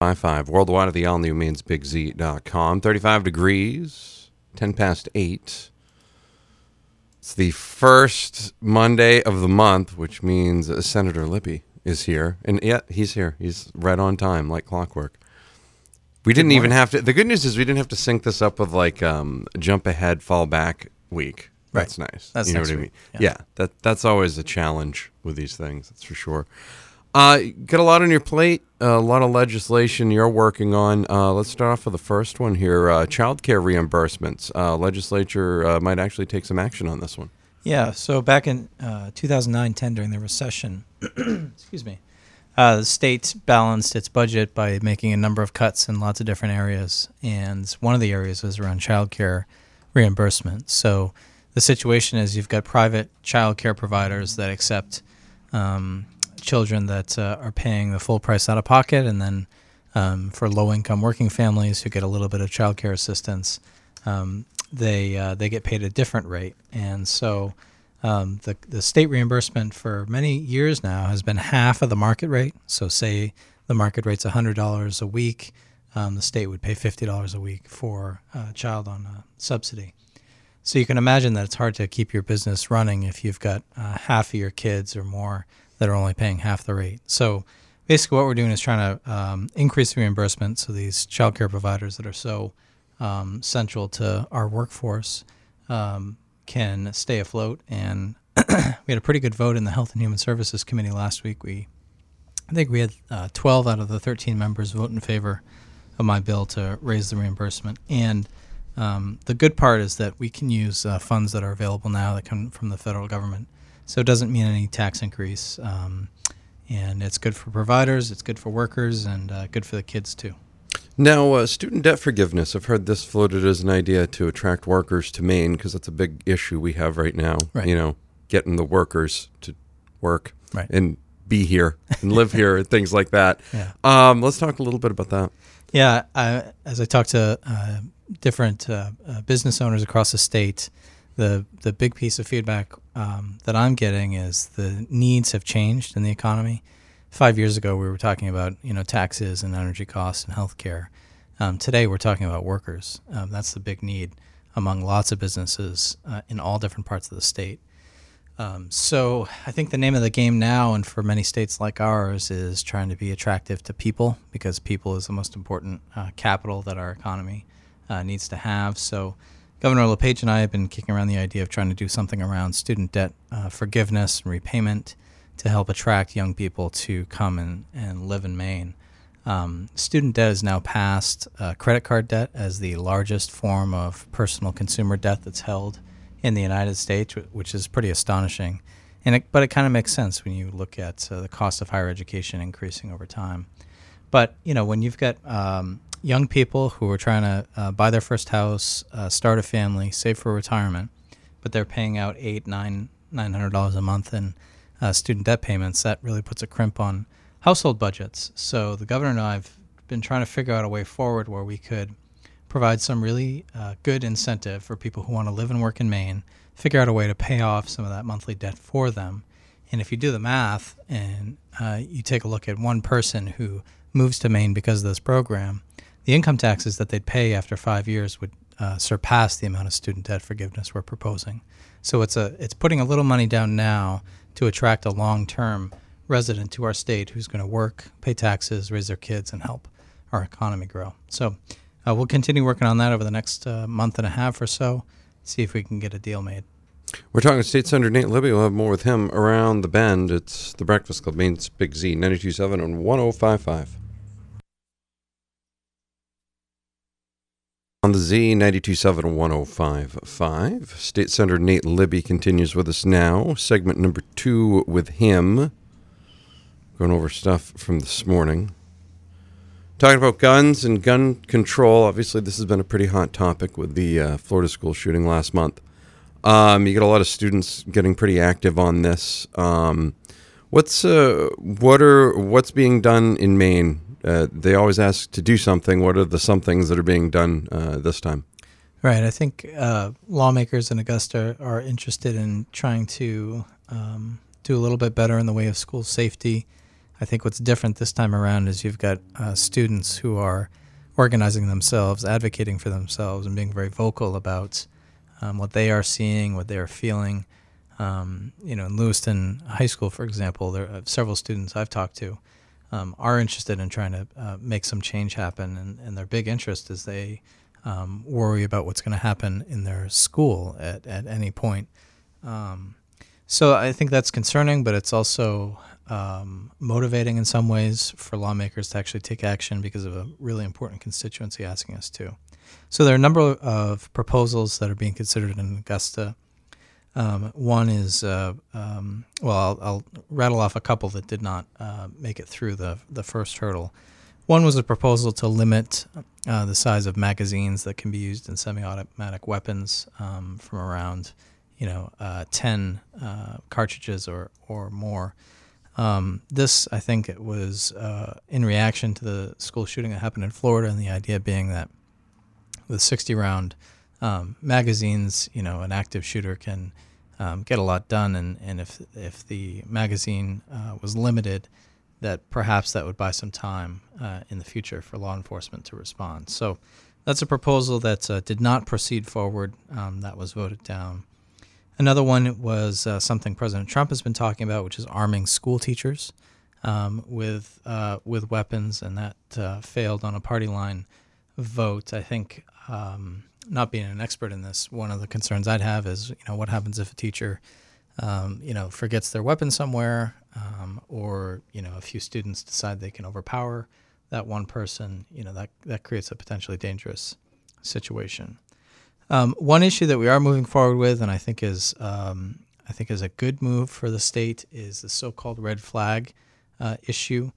Five five worldwide at the all new Maine's bigz.com. 35 degrees, 10 past 8. It's the first Monday of the month, which means Senator Libby is here. And yeah, he's here. He's right on time, like clockwork. We didn't even have to. The good news is we didn't have to sync this up with like um, jump ahead, fall back week. That's nice. That's you know what I mean? Yeah. yeah. that that's always a challenge with these things. That's for sure. Uh, got a lot on your plate. a lot of legislation you're working on. Uh, let's start off with the first one here. Uh, child care reimbursements. Uh, legislature uh, might actually take some action on this one. Yeah, so back in uh, 2009-10 during the recession, excuse me, uh, the state balanced its budget by making a number of cuts in lots of different areas, and one of the areas was around child care reimbursement. So the situation is you've got private child care providers that accept um, children that uh, are paying the full price out of pocket, and then um, for low-income working families who get a little bit of child care assistance, um, they uh, they get paid a different rate, and so um, the the state reimbursement for many years now has been half of the market rate. So say the market rate's hundred dollars a week, um, the state would pay fifty dollars a week for a child on a subsidy. So you can imagine that it's hard to keep your business running if you've got uh, half of your kids or more that are only paying half the rate. So basically, what we're doing is trying to um, increase the reimbursement so these childcare providers that are so um, central to our workforce um, can stay afloat. And we had a pretty good vote in the Health and Human Services Committee last week. We, I think we had uh, 12 out of the 13 members vote in favor of my bill to raise the reimbursement. And um, the good part is that we can use uh, funds that are available now that come from the federal government. So it doesn't mean any tax increase. Um, and it's good for providers, it's good for workers, and uh, good for the kids too. Now, uh, student debt forgiveness. I've heard this floated as an idea to attract workers to Maine because that's a big issue we have right now. Right. You know, getting the workers to work Right. and be here and live here and things like that. Yeah. Um, let's talk a little bit about that. Yeah, I, as I talk to uh, different uh, uh, business owners across the state, the the big piece of feedback um, that I'm getting is the needs have changed in the economy. Five years ago, we were talking about you know taxes and energy costs and healthcare. Um, today, we're talking about workers. Um, that's the big need among lots of businesses uh, in all different parts of the state. Um, so I think the name of the game now, and for many states like ours, is trying to be attractive to people because people is the most important uh, capital that our economy uh, needs to have. So Governor LePage and I have been kicking around the idea of trying to do something around student debt uh, forgiveness and repayment to help attract young people to come and, and live in Maine. Um, student debt is now past uh, credit card debt as the largest form of personal consumer debt that's held in the United States, which is pretty astonishing. And it, but it kind of makes sense when you look at uh, the cost of higher education increasing over time. But you know, when you've got um, young people who are trying to uh, buy their first house, uh, start a family, save for retirement, but they're paying out eight, nine, nine hundred dollars a month in uh, student debt payments, that really puts a crimp on household budgets. So the governor and I have been trying to figure out a way forward where we could provide some really uh, good incentive for people who want to live and work in Maine, figure out a way to pay off some of that monthly debt for them. And if you do the math and uh, you take a look at one person who moves to Maine because of this program, the income taxes that they'd pay after five years would uh, surpass the amount of student debt forgiveness we're proposing. So it's a it's putting a little money down now to attract a long-term resident to our state who's going to work, pay taxes, raise their kids, and help our economy grow. So uh, we'll continue working on that over the next uh, month and a half or so. See if we can get a deal made. We're talking to State Senator Nate Libby. We'll have more with him around the bend. It's the Breakfast Club, Maine's Big Z, 92.7 and 105.5. On the Z, 92.7 105.5. State Senator Nate Libby continues with us now. Segment number two with him. Going over stuff from this morning. Talking about guns and gun control. Obviously, this has been a pretty hot topic with the uh, Florida school shooting last month. Um, you get a lot of students getting pretty active on this. Um, what's uh, what are what's being done in Maine? Uh, they always ask to do something. What are the somethings that are being done uh, this time? Right. I think uh, lawmakers in Augusta are interested in trying to um, do a little bit better in the way of school safety. I think what's different this time around is you've got uh, students who are organizing themselves, advocating for themselves, and being very vocal about um, what they are seeing, what they are feeling. Um, you know, in Lewiston High School, for example, there are several students I've talked to um, are interested in trying to uh, make some change happen, and, and their big interest is they um, worry about what's going to happen in their school at, at any point. Um, so I think that's concerning, but it's also um, motivating in some ways for lawmakers to actually take action because of a really important constituency asking us to. So there are a number of proposals that are being considered in Augusta. Um, one is, uh, um, well, I'll, I'll, rattle off a couple that did not uh, make it through the the first hurdle. One was a proposal to limit uh, the size of magazines that can be used in semi-automatic weapons um, from around, you know, uh, 10 uh, cartridges or, or more. Um, this, I think, it was uh, in reaction to the school shooting that happened in Florida, and the idea being that the 60 round um, magazines, you know, an active shooter can um, get a lot done, and, and if if the magazine uh, was limited, that perhaps that would buy some time uh, in the future for law enforcement to respond. So that's a proposal that uh, did not proceed forward. Um, that was voted down. Another one was uh, something President Trump has been talking about, which is arming school teachers um, with uh, with weapons, and that uh, failed on a party line vote. I think, um, not being an expert in this, one of the concerns I'd have is, you know, what happens if a teacher um, you know, forgets their weapon somewhere, um, or you know, a few students decide they can overpower that one person. You know, that that creates a potentially dangerous situation. Um, one issue that we are moving forward with, and I think is um, I think is a good move for the state, is the so-called red flag uh, issue.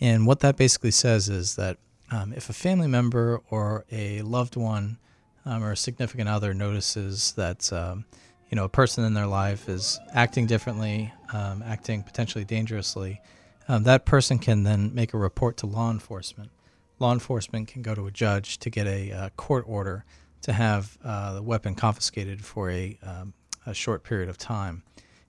And what that basically says is that um, if a family member or a loved one um, or a significant other notices that um, you know a person in their life is acting differently, um, acting potentially dangerously, um, that person can then make a report to law enforcement. Law enforcement can go to a judge to get a uh, court order to have uh, the weapon confiscated for a, um, a short period of time.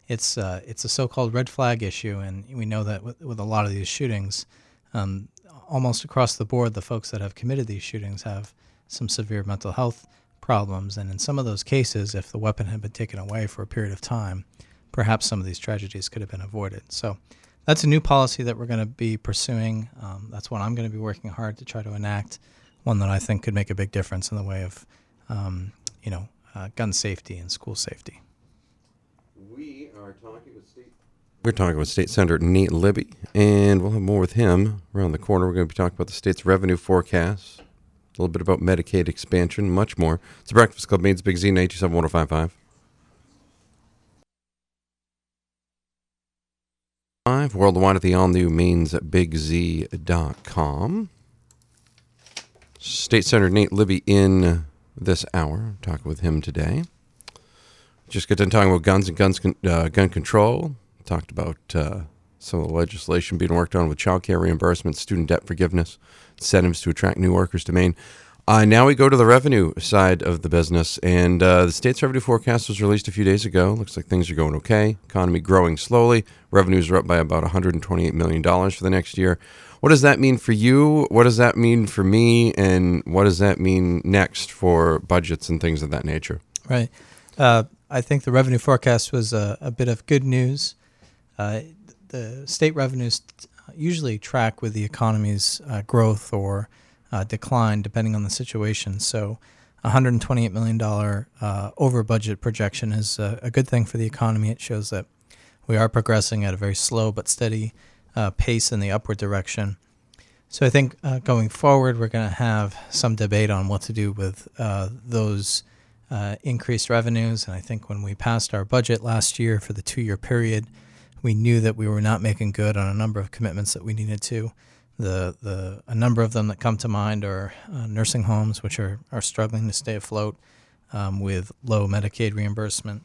It's uh, it's a so-called red flag issue, and we know that with, with a lot of these shootings, um, almost across the board, the folks that have committed these shootings have some severe mental health problems. And in some of those cases, if the weapon had been taken away for a period of time, perhaps some of these tragedies could have been avoided. So that's a new policy that we're going to be pursuing. Um, that's one I'm going to be working hard to try to enact, one that I think could make a big difference in the way of, um, you know, uh, gun safety and school safety. We are talking with state. We're talking with State Senator Nate Libby, and we'll have more with him around the corner. We're going to be talking about the state's revenue forecast, a little bit about Medicaid expansion, much more. It's the Breakfast Club Maine's Big Z, 927 1055. Live worldwide at the all new BigZ.com. State Senator Nate Libby in this hour. talking with him today. Just got done talking about guns and guns, uh, gun control. Talked about uh, some of the legislation being worked on with child care reimbursement, student debt forgiveness, incentives to attract new workers to Maine. Uh, now we go to the revenue side of the business, and uh, the state's revenue forecast was released a few days ago. Looks like things are going okay. Economy growing slowly. Revenues are up by about 128 million dollars for the next year. What does that mean for you? What does that mean for me? And what does that mean next for budgets and things of that nature? Right. Uh, I think the revenue forecast was a, a bit of good news. Uh, the state revenues usually track with the economy's uh, growth or uh, decline depending on the situation. So, $128 million uh, over budget projection is a, a, good thing for the economy. It shows that we are progressing at a very slow but steady uh, pace in the upward direction. So, I think uh, going forward, we're going to have some debate on what to do with uh, those. increased revenues, and I think when we passed our budget last year for the two year period, we knew that we were not making good on a number of commitments that we needed to. The the a number of them that come to mind are uh, nursing homes, which are are struggling to stay afloat um, with low Medicaid reimbursement.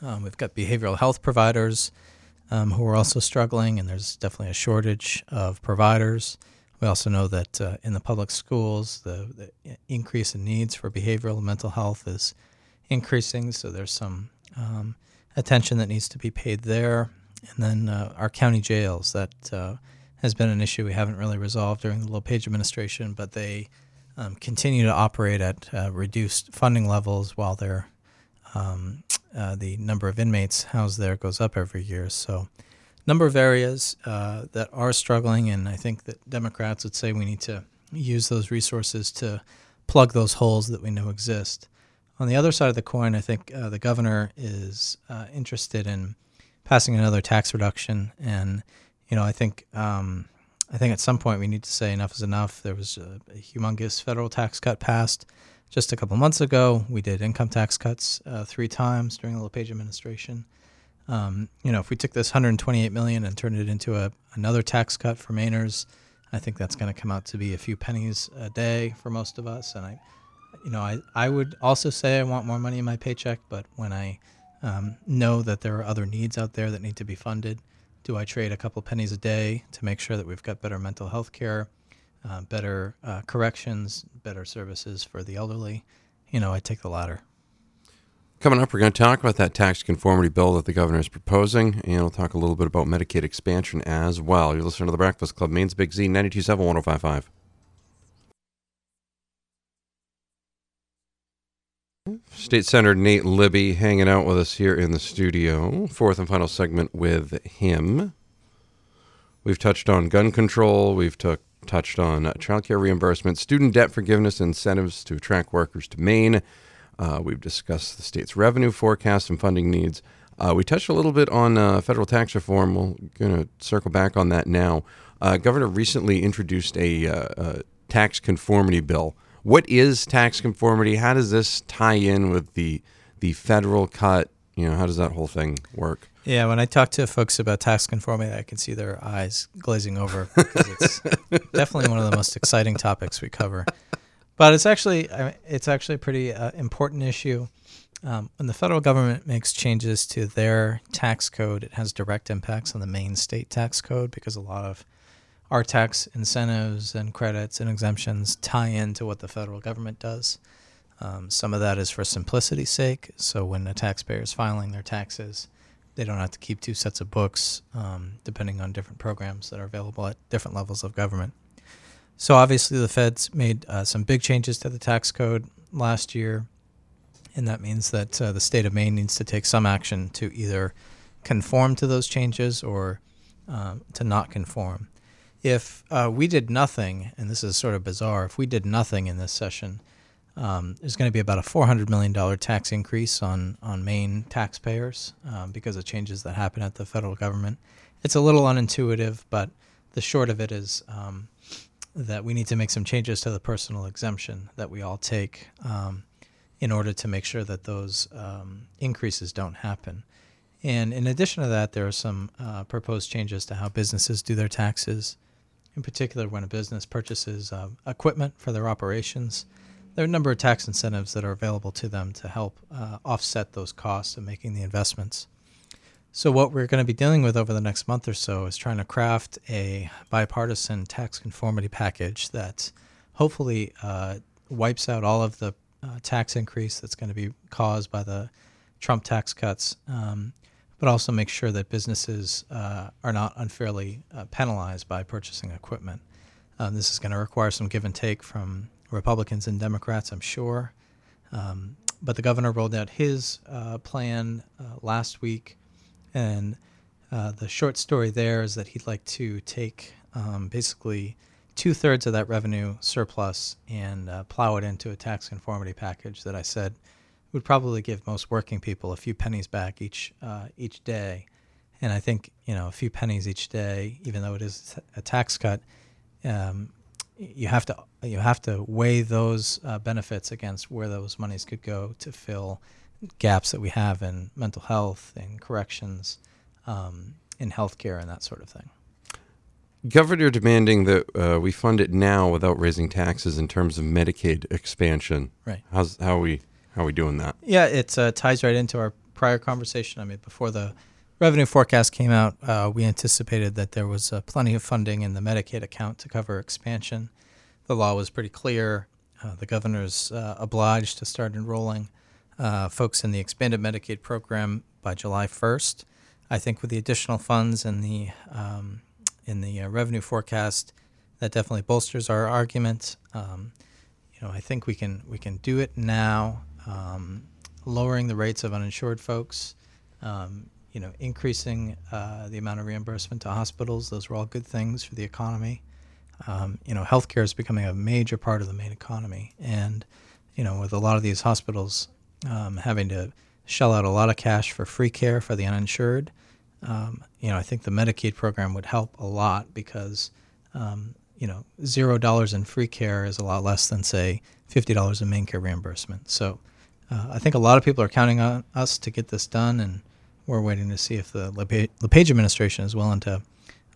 Um, we've got behavioral health providers um, who are also struggling, and there's definitely a shortage of providers. We also know that uh, in the public schools, the, the, increase in needs for behavioral and mental health is increasing, so there's some um, attention that needs to be paid there. And then uh, our county jails, that uh, has been an issue we haven't really resolved during the LePage administration, but they um, continue to operate at uh, reduced funding levels while they're um, uh, the number of inmates housed there goes up every year. So, number of areas uh, that are struggling, and I think that Democrats would say we need to use those resources to plug those holes that we know exist. On the other side of the coin, I think uh, the governor is uh, interested in passing another tax reduction, and you know, I think um, I think at some point we need to say enough is enough. There was a, a humongous federal tax cut passed just a couple months ago. We did income tax cuts uh, three times during the LePage administration. Um, you know, if we took this 128 million and turned it into a, another tax cut for Mainers, I think that's going to come out to be a few pennies a day for most of us. And I, you know, I, I would also say I want more money in my paycheck, but when I um, know that there are other needs out there that need to be funded, do I trade a couple pennies a day to make sure that we've got better mental health care? uh, better uh, corrections, better services for the elderly, you know, I take the latter. Coming up, we're going to talk about that tax conformity bill that the governor is proposing, and we'll talk a little bit about Medicaid expansion as well. You're listening to The Breakfast Club, Maine's Big Z, 927 1055. State Senator Nate Libby hanging out with us here in the studio. Fourth and final segment with him. We've touched on gun control. We've touched on uh, child care reimbursement, student debt forgiveness, incentives to attract workers to Maine. Uh, we've discussed the state's revenue forecast and funding needs. Uh, we touched a little bit on uh, federal tax reform. We're going to circle back on that now. Uh, Governor recently introduced a, uh, a, tax conformity bill. What is tax conformity? How does this tie in with the the federal cut? You know, how does that whole thing work? Yeah, when I talk to folks about tax conformity, I can see their eyes glazing over because it's definitely one of the most exciting topics we cover. But it's actually it's actually a pretty uh, important issue. Um, when the federal government makes changes to their tax code, it has direct impacts on the Maine state tax code because a lot of our tax incentives and credits and exemptions tie into what the federal government does. Um, some of that is for simplicity's sake. So when a taxpayer is filing their taxes, they don't have to keep two sets of books, um, depending on different programs that are available at different levels of government. So obviously, the feds made uh, some big changes to the tax code last year, and that means that uh, the state of Maine needs to take some action to either conform to those changes or uh, to not conform. If uh, we did nothing, and this is sort of bizarre, if we did nothing in this session, um, there's going to be about a $400 million tax increase on, on Maine taxpayers um, because of changes that happen at the federal government. It's a little unintuitive, but the short of it is um, that we need to make some changes to the personal exemption that we all take um, in order to make sure that those um, increases don't happen. And in addition to that, there are some uh, proposed changes to how businesses do their taxes, in particular when a business purchases uh, equipment for their operations there are a number of tax incentives that are available to them to help uh, offset those costs of making the investments. So, what we're going to be dealing with over the next month or so is trying to craft a bipartisan tax conformity package that hopefully uh, wipes out all of the uh, tax increase that's going to be caused by the Trump tax cuts, um, but also make sure that businesses uh, are not unfairly uh, penalized by purchasing equipment. Um, this is going to require some give and take from Republicans and Democrats, I'm sure. Um, but the governor rolled out his uh, plan uh, last week, and uh, the short story there is that he'd like to take um, basically two thirds of that revenue surplus and uh, plow it into a tax conformity package that I said would probably give most working people a few pennies back each uh, each day. And I think you know a few pennies each day, even though it is a tax cut, um, you have to you have to weigh those uh, benefits against where those monies could go to fill gaps that we have in mental health, in corrections, um, in healthcare, and that sort of thing. Governor demanding that uh, we fund it now without raising taxes in terms of Medicaid expansion. Right. How's how are we how are we doing that? Yeah, it uh, ties right into our prior conversation. I mean, before the revenue forecast came out, uh, we anticipated that there was uh, plenty of funding in the Medicaid account to cover expansion. The law was pretty clear. Uh, the governor's uh, obliged to start enrolling uh, folks in the expanded Medicaid program by July 1st. I think with the additional funds in the um, in the revenue forecast, that definitely bolsters our argument. Um, you know, I think we can we can do it now, um, lowering the rates of uninsured folks. Um, you know, increasing uh, the amount of reimbursement to hospitals. Those were all good things for the economy. Um, you know, healthcare is becoming a major part of the Maine economy, and you know, with a lot of these hospitals um, having to shell out a lot of cash for free care for the uninsured, um, you know, I think the Medicaid program would help a lot because, um, you know, zero dollars in free care is a lot less than say fifty dollars in MaineCare reimbursement. So, uh, I think a lot of people are counting on us to get this done, and we're waiting to see if the LePage, LePage administration is willing to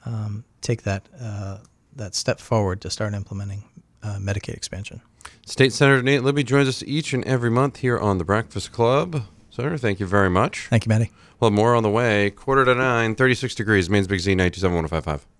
um, take that uh, that step forward to start implementing uh, Medicaid expansion. State Senator Nate Libby joins us each and every month here on the Breakfast Club. Senator, thank you very much. Thank you, Maddie. Well, more on the way. Quarter to nine, 36 degrees. Maine's Big Z, 927